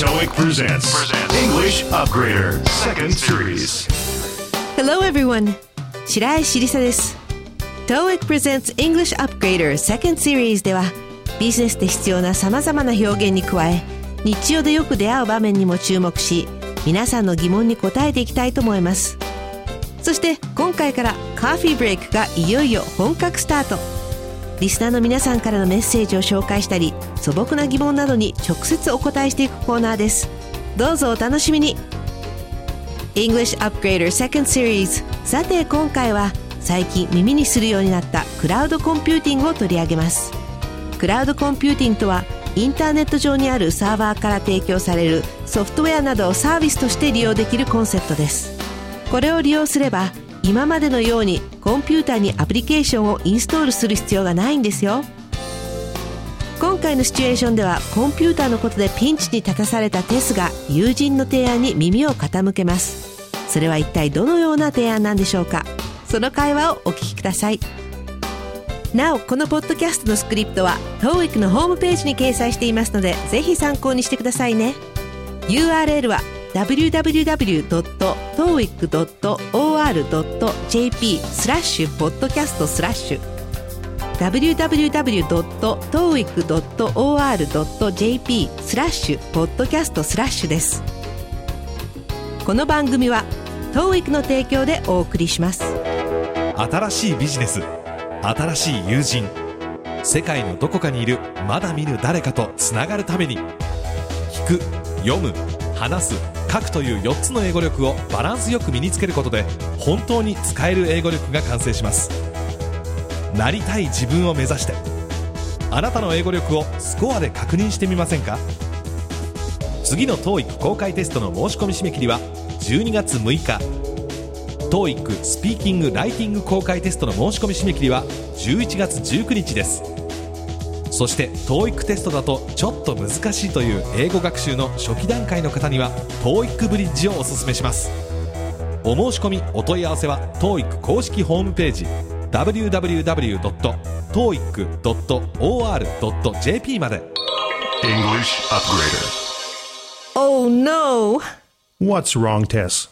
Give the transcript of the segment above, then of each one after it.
TOEIC presents English Upgrader Second Series. Hello everyone 白石りさです TOEIC presents English Upgrader Second Series ではビジネスで必要な様々な表現に加え日常でよく出会う場面にも注目し皆さんの疑問に答えていきたいと思いますそして今回からカーフィーブレイクがいよいよ本格スタートリスナーの皆さんからのメッセージを紹介したり素朴な疑問などに直接お答えしていくコーナーです。どうぞお楽しみに。English Upgrader Second Series さて今回は最近耳にするようになったクラウドコンピューティングを取り上げます。クラウドコンピューティングとはインターネット上にあるサーバーから提供されるソフトウェアなどをサービスとして利用できるコンセプトです。これを利用すれば今までのようにコンピューターにアプリケーションをインストールする必要がないんですよ。今回のシチュエーションではコンピューターのことでピンチに立たされたテスが友人の提案に耳を傾けます。それは一体どのような提案なんでしょうか？その会話をお聞きください。なおこのポッドキャストのスクリプトは TOEIC のホームページに掲載していますのでぜひ参考にしてくださいね。URL は www.toeic.or.jp スラッシュポッドキャストスラッシュ。www.toeic.or.jp スラッシュポッドキャストスラッシュです。この番組は TOEIC の提供でお送りします。新しいビジネス新しい友人世界のどこかにいるまだ見ぬ誰かとつながるために聞く読む話す書くという4つの英語力をバランスよく身につけることで本当に使える英語力が完成します。なりたい自分を目指して。あなたの英語力をスコアで確認してみませんか？次の TOEIC 公開テストの申し込み締め切りは12月6日。TOEIC スピーキング・ライティング公開テストの申し込み締め切りは11月19日です。そして TOEIC テストだとちょっと難しいという英語学習の初期段階の方には TOEIC ブリッジをおすすめしますお申し込みお問い合わせは TOEIC 公式ホームページ www.toeic.or.jp まで English Upgrader. Oh no! What's wrong, Tess?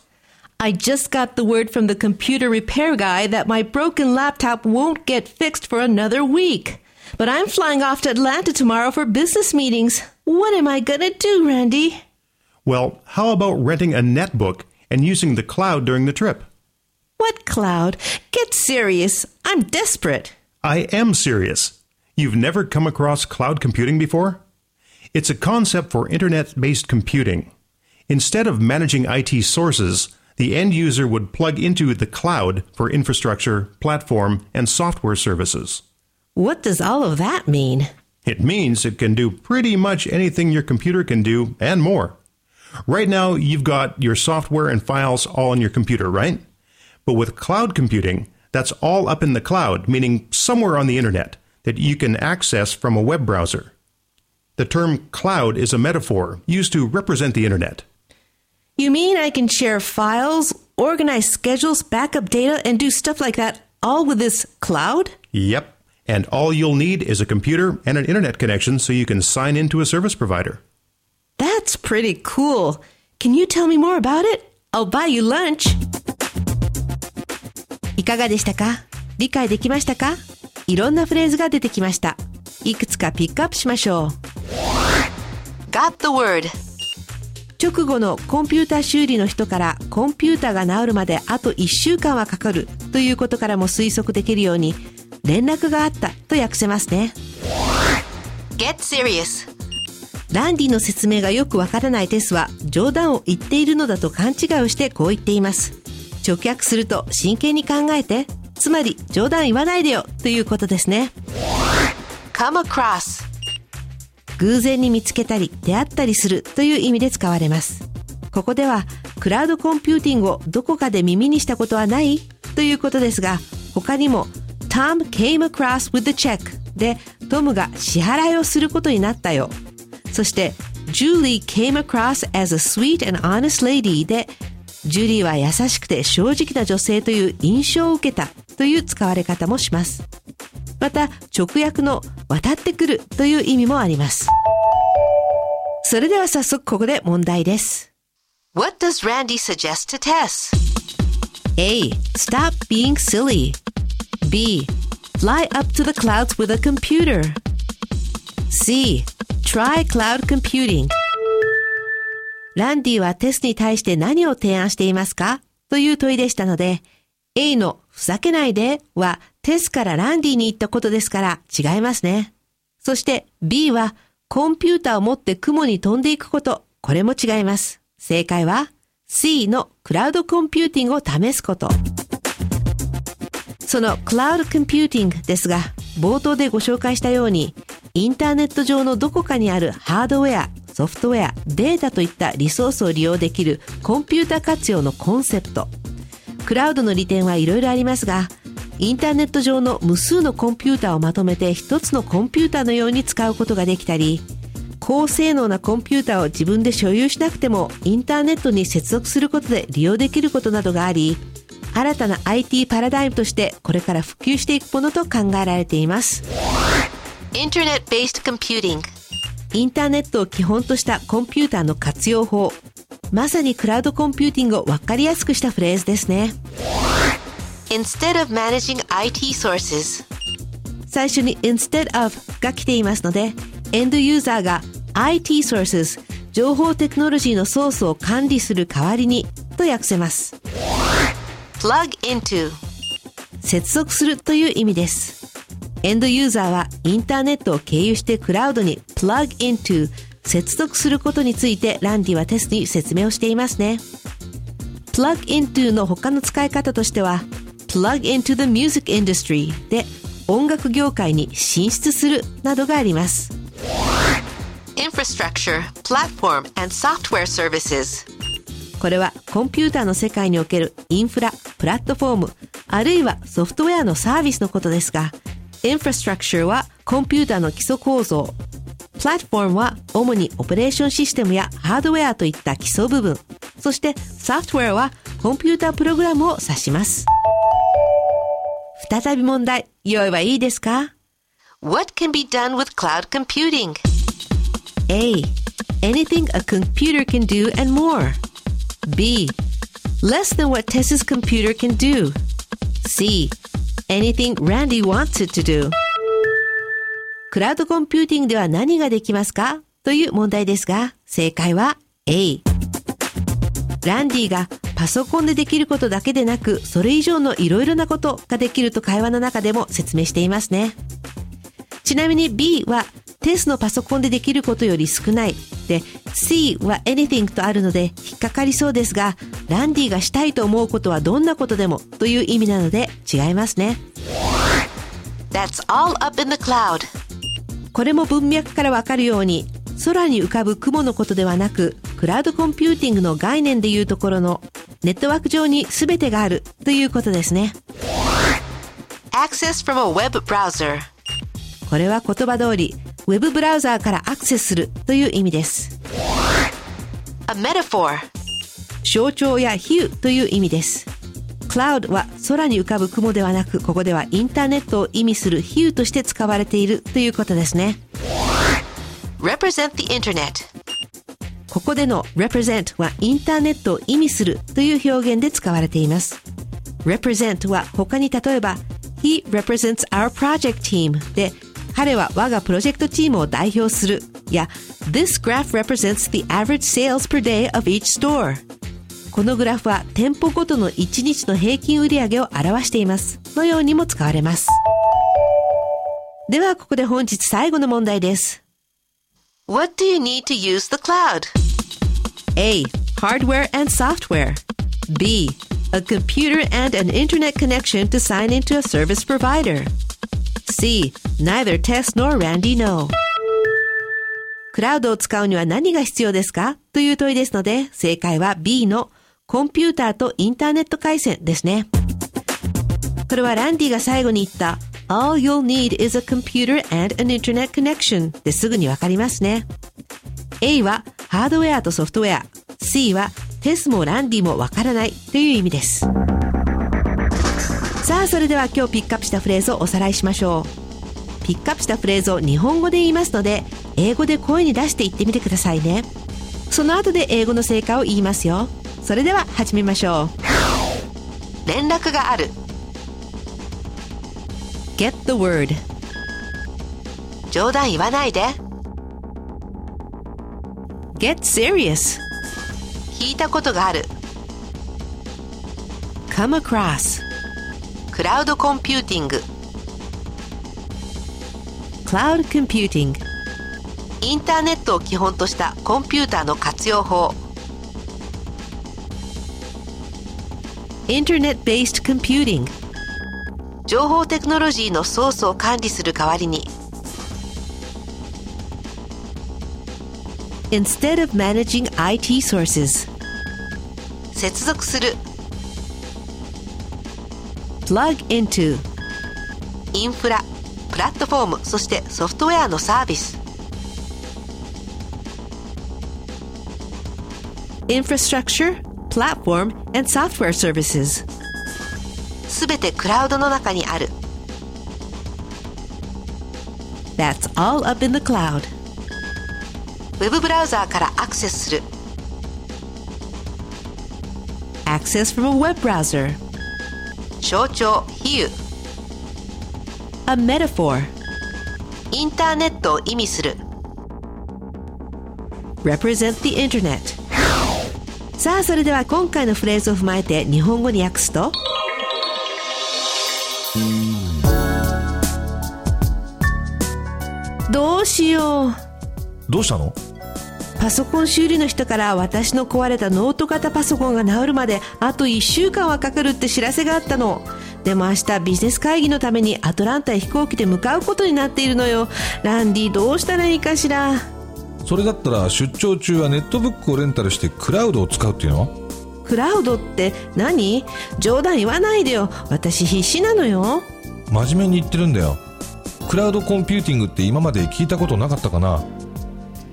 I just got the word from the computer repair guy that my broken laptop won't get fixed for another week. But I'm flying off to Atlanta tomorrow for business meetings. What am I gonna do, Randy? Well, how about renting a netbook and using the cloud during the trip? What cloud? Get serious. I'm desperate. I am serious. You've never come across cloud computing before? It's a concept for internet based computing. Instead of managing IT sources, the end user would plug into the cloud for infrastructure, platform, and software services. What does all of that mean? It means it can do pretty much anything your computer can do and more. Right now, you've got your software and files all on your computer, right? But with cloud computing, that's all up in the cloud, meaning somewhere on the internet that you can access from a web browser. The term cloud is a metaphor used to represent the internet. You mean I can share files, organize schedules, backup data, and do stuff like that all with this cloud? Yep. And all you'll need is a computer and an internet connection so you can sign into a service provider. That's pretty cool. Can you tell me more about it? I'll buy you lunch. いかがでしたか理解できましたかいろんなフレーズが出てきました。いくつかピックアップしましょう。Got the word 直後のコンピュータ修理の人からコンピュータが治るまであと1週間はかかるということからも推測できるように連絡があったと訳せますね。Get serious ランディの説明がよくわからないテスは冗談を言っているのだと勘違いをしてこう言っています。直訳すると真剣に考えて、つまり冗談言わないでよということですね。come across 偶然に見つけたり出会ったりするという意味で使われます。ここではクラウドコンピューティングをどこかで耳にしたことはないということですが、他にも Tom came across with the check でトムが支払いをすることになったよ。そして Julie came across as a sweet and honest lady でジュリーは優しくて正直な女性という印象を受けたという使われ方もします。また直訳の渡ってくるという意味もあります。それでは早速ここで問題です。What does Randy suggest to Tess? A. Stop being silly. B. Fly up to the clouds with a computer. C. Try cloud computing. ランディはテスに対して何を提案していますか？という問いでしたので、A のふざけないではテスからランディに言ったことですから違いますね。そして B はコンピューターを持って雲に飛んでいくこと、これも違います。正解は C のクラウドコンピューティングを試すこと。そのクラウドコンピューティングですが、冒頭でご紹介したように、インターネット上のどこかにあるハードウェア、ソフトウェア、データといったリソースを利用できるコンピュータ活用のコンセプト。クラウドの利点はいろいろありますが、インターネット上の無数のコンピュータをまとめて一つのコンピュータのように使うことができたり、高性能なコンピュータを自分で所有しなくてもインターネットに接続することで利用できることなどがあり、新たな IT パラダイムとしてこれから普及していくものと考えられています。Internet-based computing. インターネットを基本としたコンピューターの活用法。まさにクラウドコンピューティングをわかりやすくしたフレーズですね。Instead of managing IT sources, 最初に instead of が来ていますので、エンドユーザーが IT sources 情報テクノロジーのソースを管理する代わりにと訳せます。Plug into, 接続するという意味です。エンドユーザーはインターネットを経由してクラウドに plug into 接続することについてランディはテストに説明をしていますね。plug into の他の使い方としては plug into the music industry で音楽業界に進出するなどがあります。infrastructure, platform, and software services. これはコンピューターの世界におけるインフラ、プラットフォーム、あるいはソフトウェアのサービスのことですが、インフラストラクチャーはコンピューターの基礎構造、プラットフォームは主にオペレーションシステムやハードウェアといった基礎部分、そしてソフトウェアはコンピュータープログラムを指します。再び問題、用意はいいですか？What can be done with cloud computing? A. Anything a computer can do and more. B. Less than what Tess's computer can do. C. Anything Randy wants it to do. クラウドコンピューティングでは何ができますか?という問題ですが、正解は A。ランディがパソコンでできることだけでなく、それ以上のいろいろなことができると会話の中でも説明していますね。ちなみに B はテスのパソコンでできることより少ない。で、C は anything とあるので引っかかりそうですが、ランディがしたいと思うことはどんなことでもという意味なので違いますね。That's all up in the cloud. これも文脈からわかるように、空に浮かぶ雲のことではなく、クラウドコンピューティングの概念でいうところの、ネットワーク上に全てがあるということですね。Access from a web browser. これは言葉通り、ウェブブラウザーからアクセスするという意味です。A metaphor. 象徴や比喩という意味です。cloud は空に浮かぶ雲ではなく、ここではインターネットを意味する比喩として使われているということですね。Represent the internet. ここでの represent はインターネットを意味するという表現で使われています。represent は他に例えば He represents our project team で彼は我がプロジェクトチームを代表するや This graph represents the average sales per day of each store このグラフは店舗ごとの1日の平均売上を表していますのようにも使われます。ではここで本日最後の問題です。What do you need to use the cloud? A. Hardware and software. B. A computer and an internet connection to sign into a service provider. C. Neither Tess nor Randy know. クラウドを使うには何が必要ですか？という問いですので、正解は B のコンピューターとインターネット回線ですね。これはランディが最後に言った All you'll need is a computer and an internet connection ですぐにわかりますね。A はハードウェアとソフトウェア。C はテスもランディもわからないという意味です。さあ、それでは今日ピックアップしたフレーズをおさらいしましょう。ピックアップしたフレーズを日本語で言いますので英語で声に出して言ってみてくださいね。その後で英語の成果を言いますよ。それでは始めましょう。連絡がある。Get the word 冗談言わないで。Get serious 聞いたことがある。Come across クラウドコンピューティング。Cloud computing. インターネットを基本としたコンピューターの活用法。Internet-based computing. 情報テクノロジーのソースを管理する代わりに。Instead of managing IT sources. 接続する Plug into インフラプラットフォームそしてソフトウェアのサービス Infrastructure, platform, and software services すべてクラウドの中にある That's all up in the cloud ウェブブラウザーからアクセスする Access from a web browser 象徴比喩。A metaphor. インターネットを意味する。Represent the internet. さあそれでは今回のフレーズを踏まえて日本語に訳すと。どうしよう。どうしたの？パソコン修理の人から私の壊れたノート型パソコンが直るまであと1週間はかかるって知らせがあったの。でも明日ビジネス会議のためにアトランタへ飛行機で向かうことになっているのよ。ランディどうしたらいいかしら。それだったら出張中はネットブックをレンタルしてクラウドを使うっていうのクラウドって何？冗談言わないでよ。私必死なのよ。真面目に言ってるんだよクラウドコンピューティングって今まで聞いたことなかったかな？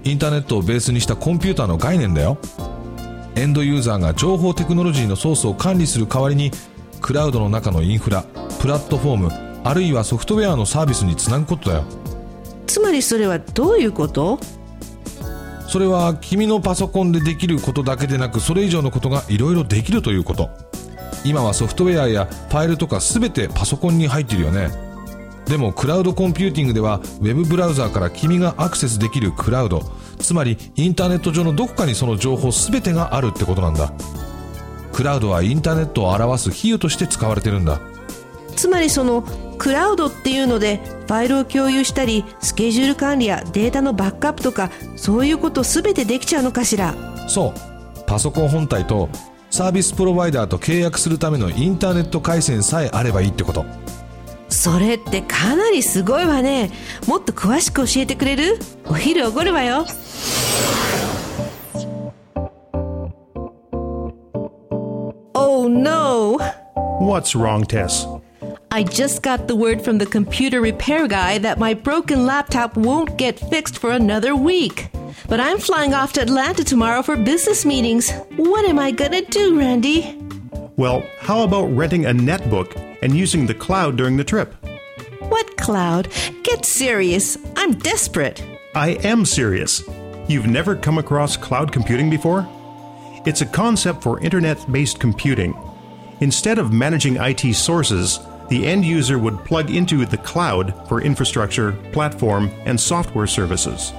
インターネットをベースにしたコンピューターの概念だよ。エンドユーザーが情報テクノロジーのソースを管理する代わりにクラウドの中のインフラプラットフォームあるいはソフトウェアのサービスにつなぐことだよ。つまりそれはどういうこと？それは君のパソコンでできることだけでなくそれ以上のことがいろいろできるということ。今はソフトウェアやファイルとか全てパソコンに入っているよねでもクラウドコンピューティングではウェブブラウザーから君がアクセスできるクラウド。つまりインターネット上のどこかにその情報全てがあるってことなんだ。クラウドはインターネットを表す比喩として使われてるんだ。つまりそのクラウドっていうのでファイルを共有したりスケジュール管理やデータのバックアップとかそういうこと全てできちゃうのかしら。そう。パソコン本体とサービスプロバイダーと契約するためのインターネット回線さえあればいいってことそれってかなりすごいわねもっと詳しく教えてくれるお昼おごるわよ Oh no! What's wrong, Tess? I just got the word from the computer repair guy that my broken laptop won't get fixed for another week. But I'm flying off to Atlanta tomorrow for business meetings. What am I gonna do, Randy? Well, how about renting a netbook and using the cloud during the trip? What cloud? Get serious. I'm desperate. I am serious. You've never come across cloud computing before? It's a concept for internet based computing. Instead of managing IT sources, the end user would plug into the cloud for infrastructure, platform, and software services.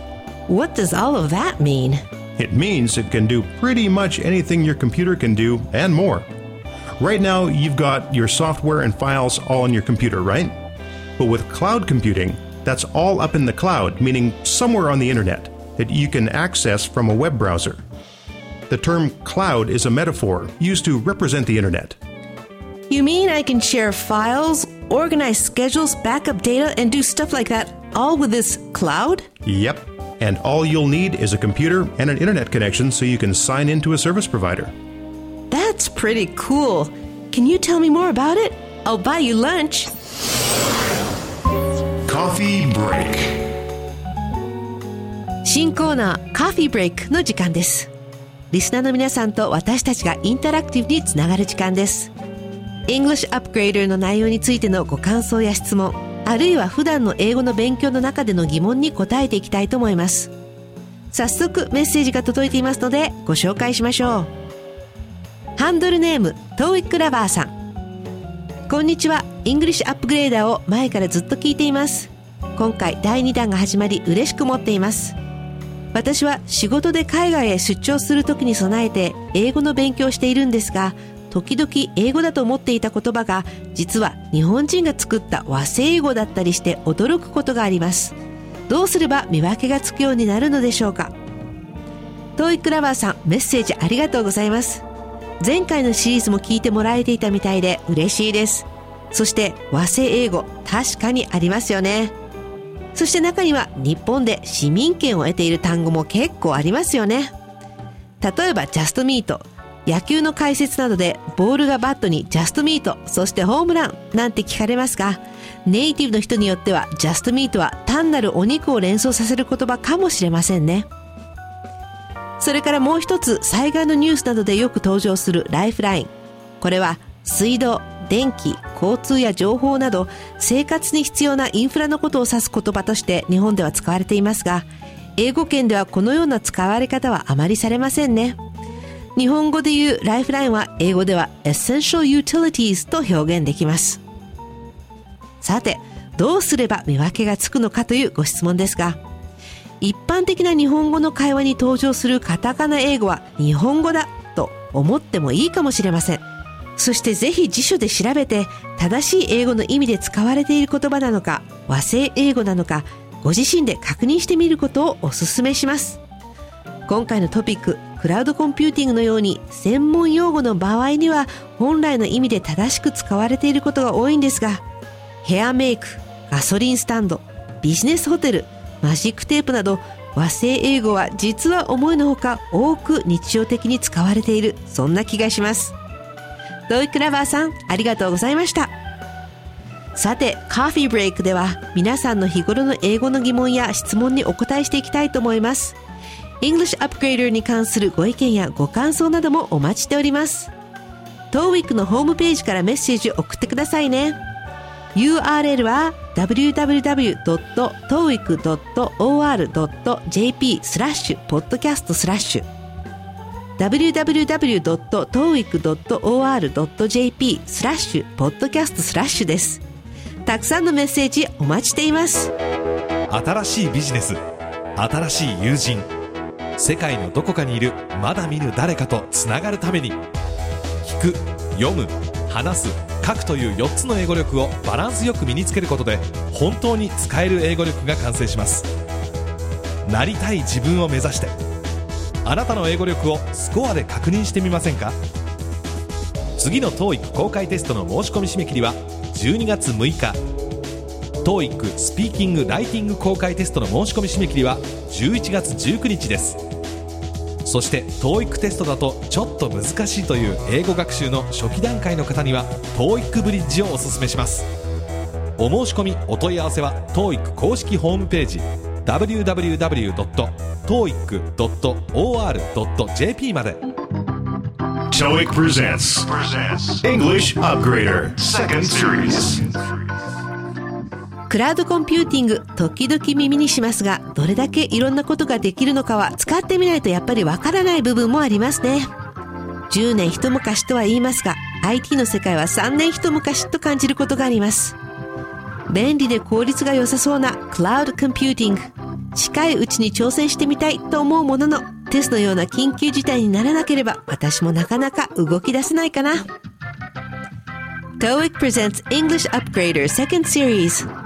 What does all of that mean? It means it can do pretty much anything your computer can do and more. Right now, you've got your software and files all on your computer, right? But with cloud computing, that's all up in the cloud, meaning somewhere on the internet that you can access from a web browser. The term cloud is a metaphor used to represent the internet. You mean I can share files, organize schedules, backup data, and do stuff like that all with this cloud? Yep. And all you'll need is a computer and an internet connection so you can sign into a service provider. That's pretty cool. Can you tell me more about it? I'll buy you lunch. Coffee break. 新コーナーカフィーブレイクの時間です。リスナーの皆さんと私たちがインタラクティブにつながる時間です。English Upgrader の内容についてのご感想や質問、あるいは普段の英語の勉強の中での疑問に答えていきたいと思います早速メッセージが届いていますのでご紹介しましょうハンドルネーム TOEIC Lover さん。こんにちは。 English Upgrader を前からずっと聞いています。今回第2弾が始まり嬉しく思っています。私は仕事で海外へ出張する時に備えて英語の勉強をしているんですが時々英語だと思っていた言葉が実は日本人が作った和製英語だったりして驚くことがあります。どうすれば見分けがつくようになるのでしょうか。 TOEIC Lover さんメッセージありがとうございます。前回のシリーズも聞いてもらえていたみたいで嬉しいです。そして和製英語確かにありますよね。そして中には日本で市民権を得ている単語も結構ありますよね。例えばジャストミート。野球の解説などでボールがバットにジャストミート、そしてホームランなんて聞かれますが、ネイティブの人によってはジャストミートは単なるお肉を連想させる言葉かもしれませんね。それからもう一つ災害のニュースなどでよく登場するライフライン。これは水道、電気、交通や情報など生活に必要なインフラのことを指す言葉として日本では使われていますが、英語圏ではこのような使われ方はあまりされませんね。日本語で言うライフラインは英語では Essential Utilities と表現できます。さて、どうすれば見分けがつくのかというご質問ですが、一般的な日本語の会話に登場するカタカナ英語は日本語だと思ってもいいかもしれません。そしてぜひ辞書で調べて正しい英語の意味で使われている言葉なのか和製英語なのかご自身で確認してみることをお勧めします。今回のトピッククラウドコンピューティングのように専門用語の場合には本来の意味で正しく使われていることが多いんですがヘアメイクガソリンスタンドビジネスホテルマジックテープなど和製英語は実は思いのほか多く日常的に使われているそんな気がします。ドイクラバーさんありがとうございました。さてカーフィーブレイクでは皆さんの日頃の英語の疑問や質問にお答えしていきたいと思います。English Upgrader に関するご意見やご感想などもお待ちしております。TOEIC のホームページからメッセージを送ってくださいね。URL は www.toeic.or.jp スラッシュポッドキャストスラッシュ。www.toeic.or.jp スラッシュポッドキャストスラッシュです。たくさんのメッセージお待ちしています。新しいビジネス。新しい友人。世界のどこかにいるまだ見ぬ誰かとつながるために。聞く読む話す書くという4つの英語力をバランスよく身につけることで本当に使える英語力が完成します。なりたい自分を目指してあなたの英語力をスコアで確認してみませんか？次の TOEIC 公開テストの申し込み締め切りは12月6日。TOEIC スピーキング・ライティング公開テストの申し込み締め切りは11月19日です。そして TOEIC テストだとちょっと難しいという英語学習の初期段階の方には TOEIC ブリッジをおすすめしますお申し込みお問い合わせは TOEIC 公式ホームページ www.toeic.or.jp まで TOEIC presents English Upgrader Second Series. クラウドコンピューティング時々耳にしますがどれだけいろんなことができるのかは使ってみないとやっぱりわからない部分もありますね。10年一昔とは言いますが IT の世界は3年一昔と感じることがあります。便利で効率が良さそうなクラウドコンピューティング。近いうちに挑戦してみたいと思うもののテストのような緊急事態にならなければ私もなかなか動き出せないかな。TOEIC presents English Upgrader Second Series